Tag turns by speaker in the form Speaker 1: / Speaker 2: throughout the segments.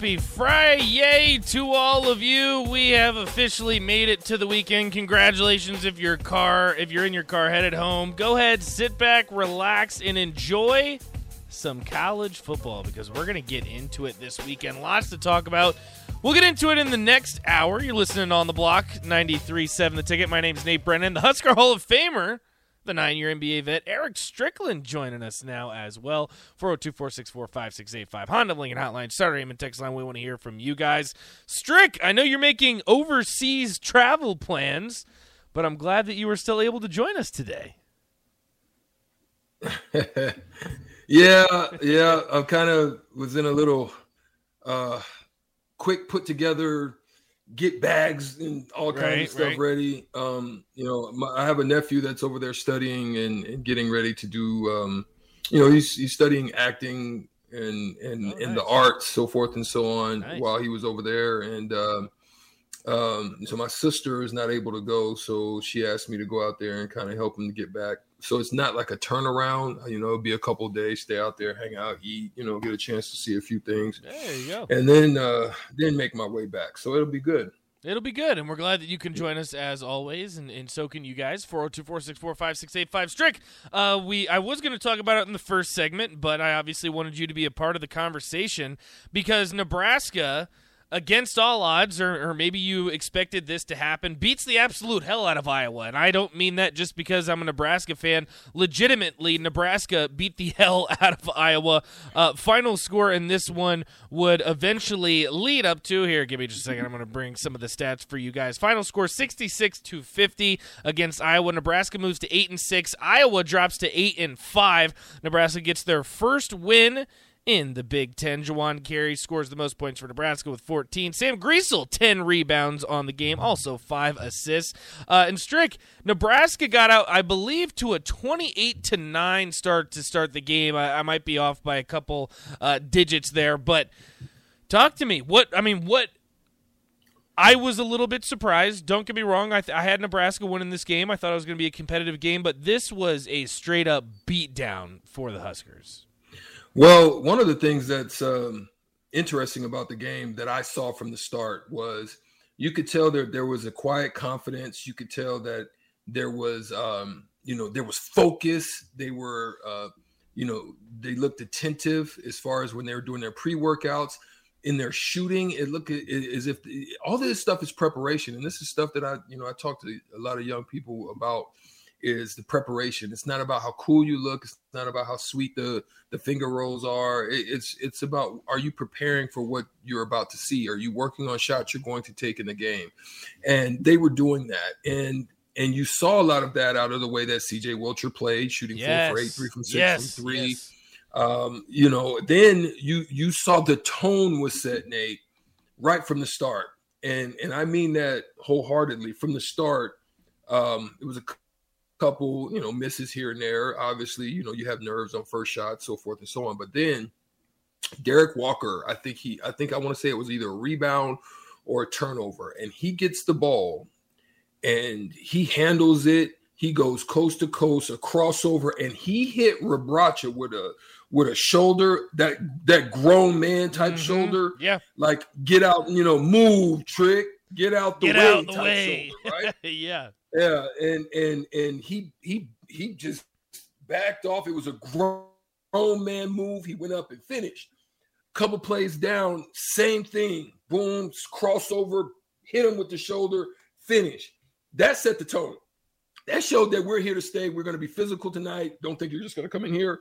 Speaker 1: happy Friday to all of you. We have officially made it to the weekend. Congratulations if your car, if you're in your car headed home. Go ahead, sit back, relax, and enjoy some college football because we're going to get into it this weekend. Lots to talk about. We'll get into it in the next hour. You're listening on the block 93.7 The Ticket. My name's Nate Brennan, the Husker Hall of Famer the nine year NBA vet Eric Strickland joining us now as well. 402 464 5685. Honda Lincoln Hotline, Starter and text line. We want to hear from you guys. Strick, I know you're making overseas travel plans, but I'm glad that you were still able to join us today.
Speaker 2: yeah, yeah. I'm kind of was in a little uh, quick put together get bags and all kinds right, of stuff right. ready. Um, you know, my, I have a nephew that's over there studying and, and getting ready to do. Um, you know, he's he's studying acting and and oh, and the arts, so forth and so on, nice. while he was over there. And um, um, so my sister is not able to go, so she asked me to go out there and kind of help him to get back. So it's not like a turnaround. You know, it'll be a couple days, stay out there, hang out, eat. You know, get a chance to see a few things.
Speaker 1: There you go.
Speaker 2: And then uh, then make my way back. So it'll be good.
Speaker 1: It'll be good, and we're glad that you can join us as always, and, and so can you guys. 402-464-5685. Strick, uh, we I was going to talk about it in the first segment, but I obviously wanted you to be a part of the conversation because Nebraska – against all odds, or, or, maybe you expected this to happen, beats the absolute hell out of Iowa. And I don't mean that just because I'm a Nebraska fan. Legitimately, Nebraska beat the hell out of Iowa. Uh, final score in this one would eventually lead up to here. Give me just a second. I'm going to bring some of the stats for you guys. Final score 66 to 50 against Iowa. Nebraska moves to 8 and 6. Iowa drops to 8 and 5. Nebraska gets their first win in the Big Ten. Juwan Gary scores the most points for Nebraska with 14. Sam Griesel, 10 rebounds on the game, also five assists. Uh, and Strick, Nebraska got out, I believe, to a 28 to 9 start to start the game. I, I might be off by a couple uh, digits there, but talk to me. What, I mean, what. I was a little bit surprised. Don't get me wrong. I, th- I had Nebraska winning this game. I thought it was going to be a competitive game, but this was a straight up beatdown for the Huskers.
Speaker 2: Well, one of the things that's um, interesting about the game that I saw from the start was you could tell there there was a quiet confidence. You could tell that there was um, you know there was focus. They were uh, you know they looked attentive as far as when they were doing their pre workouts in their shooting. It looked as if all this stuff is preparation, and this is stuff that I you know I talk to a lot of young people about is the preparation. It's not about how cool you look. It's not about how sweet the the finger rolls are. It, it's it's about are you preparing for what you're about to see? Are you working on shots you're going to take in the game? And they were doing that, and and you saw a lot of that out of the way that C.J. Wilcher played, shooting yes. four for eight, three from six yes. from three. Yes. Um, you know, then you you saw the tone was set, Nate, right from the start, and and I mean that wholeheartedly from the start. Um, it was a couple, you know, misses here and there. Obviously, you know, you have nerves on first shot, so forth and so on. But then Derek Walker, I think he, I think I want to say it was either a rebound or a turnover, and he gets the ball and he handles it. He goes coast to coast, a crossover, and he hit Rebraca with a with a shoulder that that grown man type mm-hmm. shoulder.
Speaker 1: Yeah,
Speaker 2: like get out, you know, move, trick, get out the
Speaker 1: get
Speaker 2: way,
Speaker 1: out the way. Shoulder, right? yeah,
Speaker 2: yeah, and and and he he he just backed off. It was a grown man move. He went up and finished. Couple plays down, same thing. Boom, crossover, hit him with the shoulder, finish. That set the tone. That showed that we're here to stay. We're going to be physical tonight. Don't think you're just going to come in here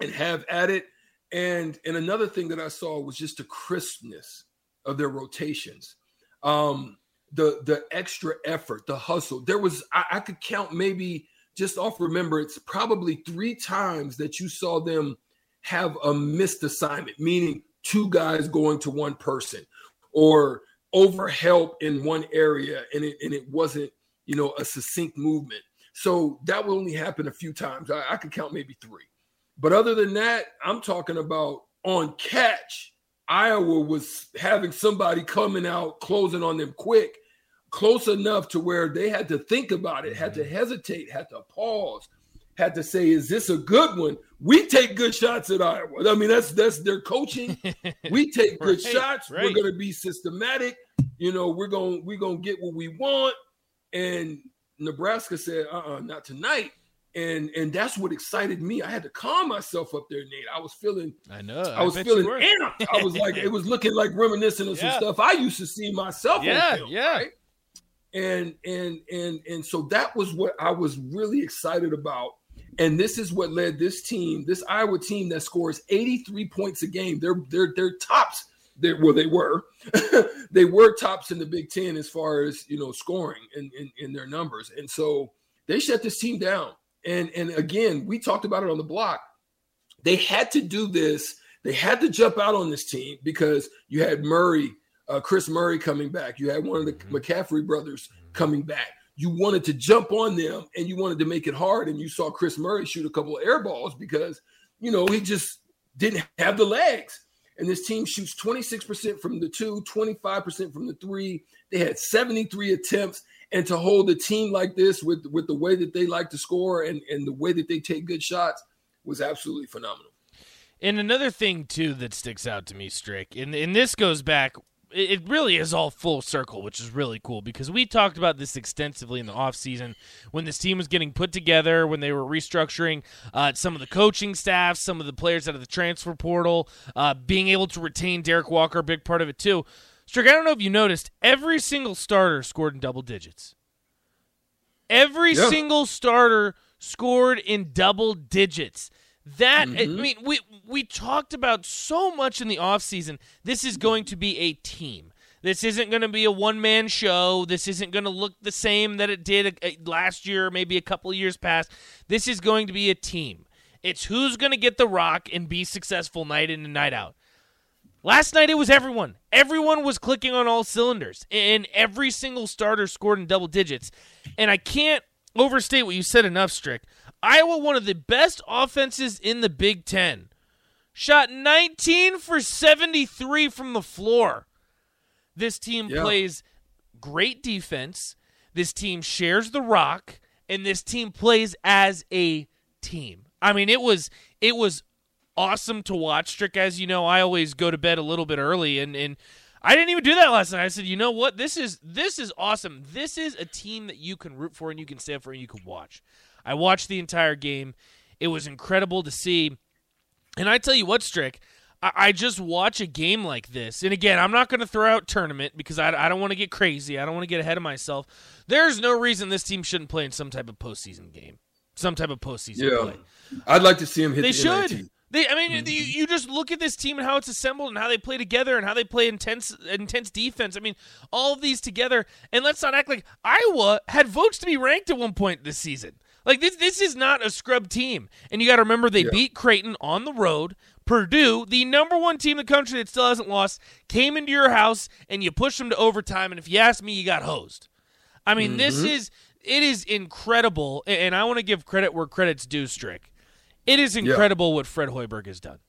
Speaker 2: and have at it. And and another thing that I saw was just the crispness of their rotations. Um, the the extra effort, the hustle. There was I, I could count maybe just off remembrance, probably three times that you saw them have a missed assignment, meaning two guys going to one person or over help in one area and it, and it wasn't, you know, a succinct movement. So that will only happen a few times. I, I could count maybe three. But other than that, I'm talking about on catch Iowa was having somebody coming out, closing on them quick, close enough to where they had to think about it, had to mm-hmm. hesitate, had to pause, had to say, "Is this a good one?" We take good shots at Iowa. I mean, that's that's their coaching. We take good
Speaker 1: Right,
Speaker 2: shots.
Speaker 1: right.
Speaker 2: We're going to be systematic. You know, we're going we're going to get what we want. And Nebraska said, "Uh-uh, not tonight." And and that's what excited me. I had to calm myself up there, Nate. I was feeling
Speaker 1: I know.
Speaker 2: I was feeling amped. I was like, it was looking like reminiscent of some stuff I used to see myself.
Speaker 1: Yeah,
Speaker 2: film,
Speaker 1: yeah.
Speaker 2: Right? And and and and so that was what I was really excited about. And this is what led this team, this Iowa team that scores 83 points a game. They're they're they're tops. They well, they were, they were tops in the Big Ten as far as you know scoring in, in in their numbers. And so they shut this team down. And and again, we talked about it on the block they had to do this. They had to jump out on this team because you had Murray, uh, Kris Murray coming back. You had one of the
Speaker 1: Mhm.
Speaker 2: McCaffery brothers coming back. You wanted to jump on them and you wanted to make it hard. And you saw Kris Murray shoot a couple of air balls because, you know, he just didn't have the legs. And this team shoots 26% from the two, 25% from the three. They had 73 attempts. And to hold a team like this with, with the way that they like to score and, and the way that they take good shots was absolutely phenomenal.
Speaker 1: And another thing too that sticks out to me, Strick, and and this goes back. It really is all full circle, which is really cool because we talked about this extensively in the offseason when this team was getting put together, when they were restructuring uh, some of the coaching staff, some of the players out of the transfer portal, uh, being able to retain Derek Walker, a big part of it too. Strick, I don't know if you noticed, every single starter scored in double digits. Every
Speaker 2: Yeah.
Speaker 1: single starter scored in double digits. That I
Speaker 2: Mhm.
Speaker 1: mean, we we talked about so much in the offseason. This is going to be a team. This isn't going to be a one man show. This isn't going to look the same that it did uh, last year, maybe a couple of years past. This is going to be a team. It's who's going to get the rock and be successful night in and night out. Last night it was everyone. Everyone was clicking on all cylinders, and every single starter scored in double digits. And I can't overstate what you said enough, Strick. Iowa, one of the best offenses in the Big Ten, shot 19 for 73 from the floor. This team
Speaker 2: Yeah.
Speaker 1: plays great defense. This team shares the rock, and this team plays as a team. I mean, it was it was awesome to watch. Strick, as you know, I always go to bed a little bit early, and and I didn't even do that last night. I said, you know what, this is this is awesome. This is a team that you can root for and you can stand for and you can watch. I watched the entire game. It was incredible to see. And I tell you what, Strick, I, I just watch a game like this. And again, I'm not going to throw out tournament because I, I don't want to get crazy. I don't want to get ahead of myself. There's no reason this team shouldn't play in some type of postseason game, some type of postseason
Speaker 2: Yeah.
Speaker 1: play.
Speaker 2: I'd like to see him hit
Speaker 1: They
Speaker 2: the
Speaker 1: should.
Speaker 2: NIT.
Speaker 1: They, I mean, mm-hmm. you, you just look at this team and how it's assembled and how they play together and how they play intense, intense defense. I mean, all of these together. And let's not act like Iowa had votes to be ranked at one point this season. Like this, this is not a scrub team. And you got to remember they
Speaker 2: Yeah.
Speaker 1: beat Creighton on the road. Purdue, the number one team in the country that still hasn't lost, came into your house and you pushed them to overtime. And if you ask me, you got hosed. I mean, this
Speaker 2: Mhm.
Speaker 1: is it is incredible, and I want to give credit where credit's due. Strick, it is incredible what Fred Hoiberg has done.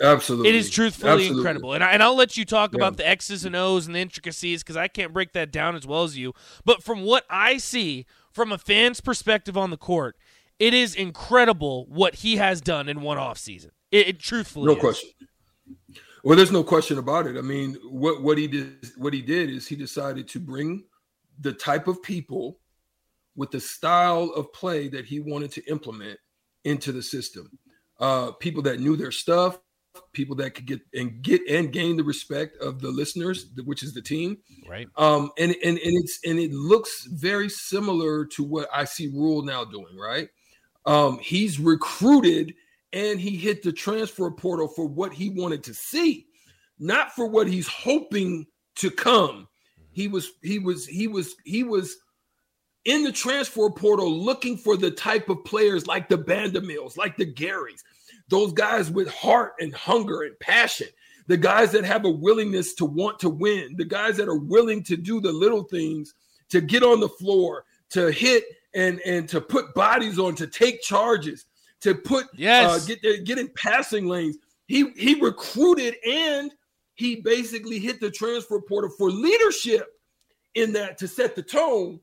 Speaker 2: Absolutely.
Speaker 1: It is truthfully
Speaker 2: Absolutely.
Speaker 1: incredible, and I, and I'll let you talk
Speaker 2: Yeah.
Speaker 1: about the X's and O's and the intricacies because I can't break that down as well as you. But from what I see from a fan's perspective on the court, it is incredible what he has done in one off season. It, it truthfully,
Speaker 2: No
Speaker 1: is.
Speaker 2: question. Well, there's no question about it. I mean, what what he did what he did is he decided to bring the type of people with the style of play that he wanted to implement into the system. Uh, people that knew their stuff, people that could get and get and gain the respect of the listeners, which is the team.
Speaker 1: right?
Speaker 2: Um, and and and it's and it looks very similar to what I see Rhule now doing, right? Um, he's recruited and he hit the transfer portal for what he wanted to see, not for what he's hoping to come. He was he was he was he was in the transfer portal looking for the type of players like the Bandoumels, like the Garys, those guys with heart and hunger and passion, the guys that have a willingness to want to win, the guys that are willing to do the little things, to get on the floor, to hit and and to put bodies on, to take charges, to put
Speaker 1: Yes.
Speaker 2: uh, get get in passing lanes. He he recruited and he basically hit the transfer portal for leadership in that to set the tone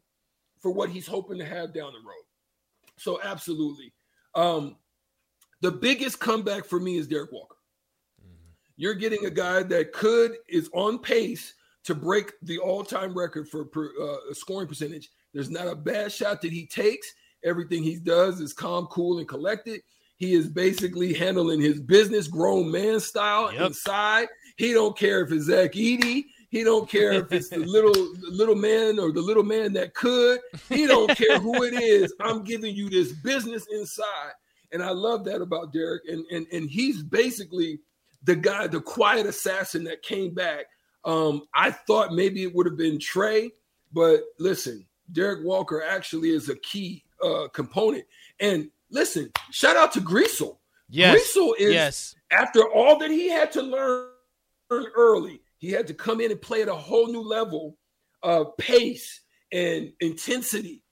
Speaker 2: for what he's hoping to have down the road. So absolutely. Um, the biggest comeback for me is Derek Walker. Mm-hmm. You're getting a guy that could is on pace to break the all-time record for uh, scoring percentage. There's not a bad shot that he takes. Everything he does is calm, cool, and collected. He is basically handling his business grown man style yep. inside. He don't care if it's Zach Edey. He don't care if it's the little the little man or the little man that could. He don't care who it is. I'm giving you this business inside. And I love that about Derek. And and and he's basically the guy, the quiet assassin that came back. Um, I thought maybe it would have been Trey, but listen, Derek Walker actually is a key uh, component. And listen, shout out to Griesel.
Speaker 1: Yes.
Speaker 2: Griesel is
Speaker 1: yes.
Speaker 2: after all that he had to learn early, he had to come in and play at a whole new level of pace and intensity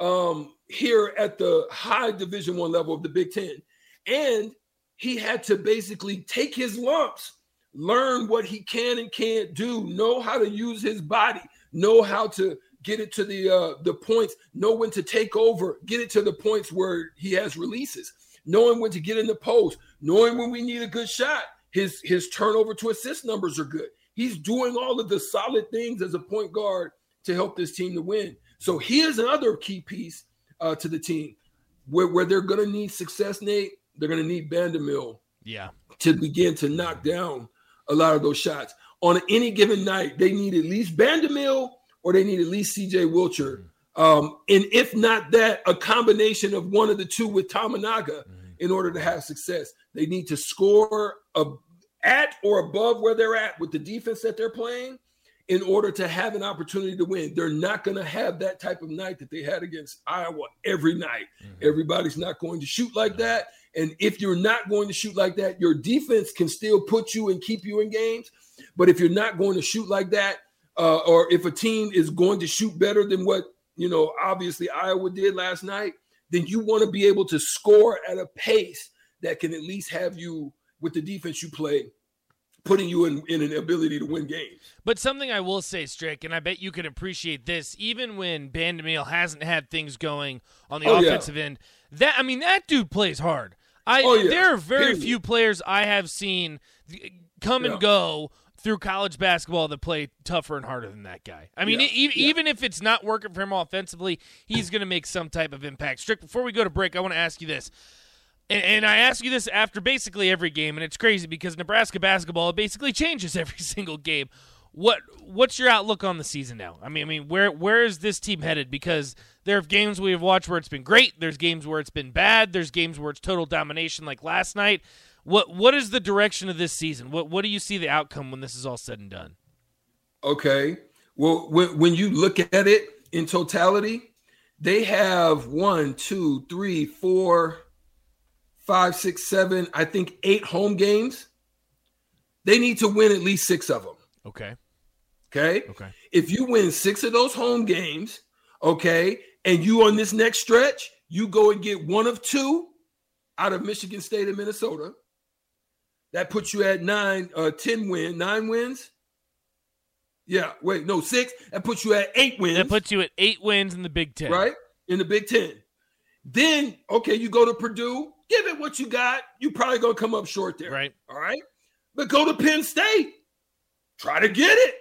Speaker 2: um, here at the high division one level of the Big Ten. And he had to basically take his lumps, learn what he can and can't do, know how to use his body, know how to get it to the uh, the points, know when to take over, get it to the points where he has releases, knowing when to get in the post, knowing when we need a good shot. His his turnover to assist numbers are good. He's doing all of the solid things as a point guard to help this team to win. So here's another key piece uh, to the team where, where they're going to need success, Nate. They're going to need Bandoumel
Speaker 1: yeah.
Speaker 2: to begin to knock down a lot of those shots. On any given night, they need at least Bandoumel or they need at least CJ Wilcher. Mm-hmm. Um, and if not that, a combination of one of the two with Tominaga mm-hmm. in order to have success. They need to score a, at or above where they're at with the defense that they're playing in order to have an opportunity to win. They're not going to have that type of night that they had against Iowa every night. Mm-hmm. Everybody's not going to shoot like that. And if you're not going to shoot like that, your defense can still put you and keep you in games. But if you're not going to shoot like that, uh, or if a team is going to shoot better than what, you know, obviously Iowa did last night, then you want to be able to score at a pace that can at least have you with the defense you play putting you in, in an ability to win games.
Speaker 1: But something I will say, Strick, and I bet you can appreciate this, even when Bandoumel hasn't had things going on the oh, offensive yeah. end. That I mean, that dude plays hard. I oh, yeah. there are very Period. few players I have seen come yeah. and go through college basketball that play tougher and harder than that guy. I mean, e- even if it's not working for him offensively, he's going to make some type of impact. Strick, before we go to break, I want to ask you this. And, and, I ask you this after basically every game, and it's crazy because Nebraska basketball basically changes every single game. What what's your outlook on the season now? I mean, I mean, where where is this team headed? Because there are games we have watched where it's been great. There's games where it's been bad. There's games where it's total domination, like last night. What what is the direction of this season? What what do you see the outcome when this is all said and done?
Speaker 2: Okay. Well, when when you look at it in totality, they have one, two, three, four five, six, seven, I think eight home games. They need to win at least six of them.
Speaker 1: Okay.
Speaker 2: Okay.
Speaker 1: Okay.
Speaker 2: If you win six of those home games, okay, and you on this next stretch, you go and get one of two out of Michigan State and Minnesota. That puts you at nine, uh, 10 win, nine wins. Yeah, wait, no, six. That puts you at eight wins.
Speaker 1: That puts you at eight wins in the Big Ten.
Speaker 2: Right? In the Big Ten. Then, okay, you go to Purdue, give it what you got. You probably gonna come up short there.
Speaker 1: Right.
Speaker 2: All right. But go to Penn State. Try to get it.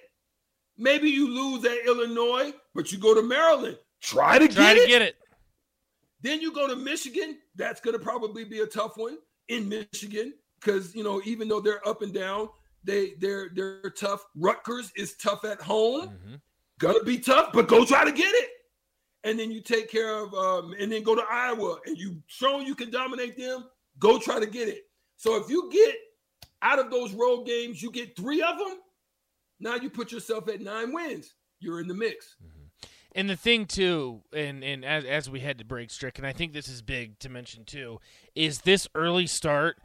Speaker 2: Maybe you lose at Illinois, but you go to Maryland. Try to
Speaker 1: Try
Speaker 2: get
Speaker 1: to
Speaker 2: it.
Speaker 1: get it.
Speaker 2: Then you go to Michigan. That's gonna probably be a tough one in Michigan because you know even though they're up and down, they they're they're tough. Rutgers is tough at home. Mm-hmm. Gonna be tough, but go try to get it and then you take care of, um, and then go to Iowa, and you show you can dominate them. Go try to get it. So if you get out of those road games, you get three of them. Now you put yourself at nine wins. You're in the mix. Mm-hmm.
Speaker 1: And the thing too, and and as as we head to break, Strick, and I think this is big to mention too, is this early start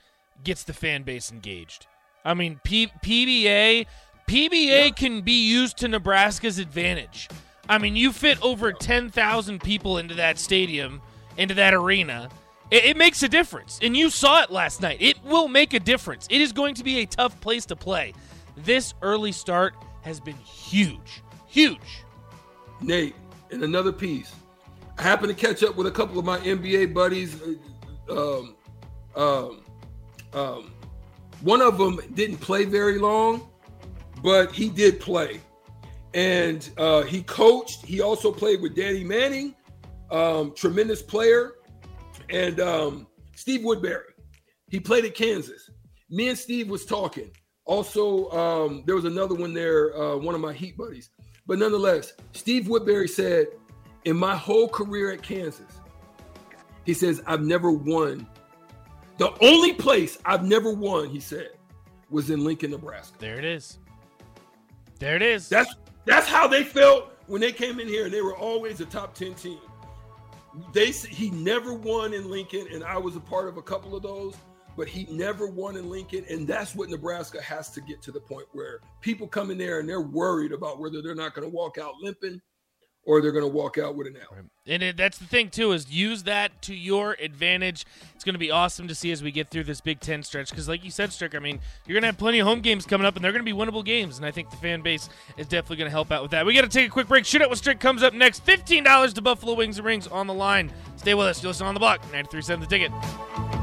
Speaker 1: gets the fan base engaged. I mean, P- PBA PBA yeah. can be used to Nebraska's advantage. I mean, you fit over 10,000 people into that stadium, into that arena. It, it, makes a difference. And you saw it last night. It will make a difference. It is going to be a tough place to play. This early start has been huge. Huge.
Speaker 2: Nate, and another piece. I happened to catch up with a couple of my NBA buddies um, um, um, one of them didn't play very long, but he did play, and uh, he coached. He also played with Danny Manning, um, tremendous player, and um, Steve Woodberry. He played at Kansas. Me and Steve was talking. Also, um, there was another one there, uh, one of my Heat buddies. But nonetheless, Steve Woodberry said, in my whole career at Kansas, he says, I've never won. The only place I've never won, he said, was in Lincoln, Nebraska.
Speaker 1: There it is. There it is.
Speaker 2: That's that's how they felt when they came in here, and they were always a top 10 team. They he never won in Lincoln, and I was a part of a couple of those but he never won in Lincoln. And that's what Nebraska has to get to the point where people come in there and they're worried about whether they're not going to walk out limping or they're going to walk out with an L.
Speaker 1: And it, that's the thing too is use that to your advantage. It's going to be awesome to see as we get through this Big Ten stretch because, like you said, Strick, I mean, you're going to have plenty of home games coming up, and they're going to be winnable games. And I think the fan base is definitely going to help out with that. We got to take a quick break. Shoot out with Strick comes up next. Fifteen dollars to Buffalo Wings and Rings on the line. Stay with us. You listen on the block. 93.7 The Ticket.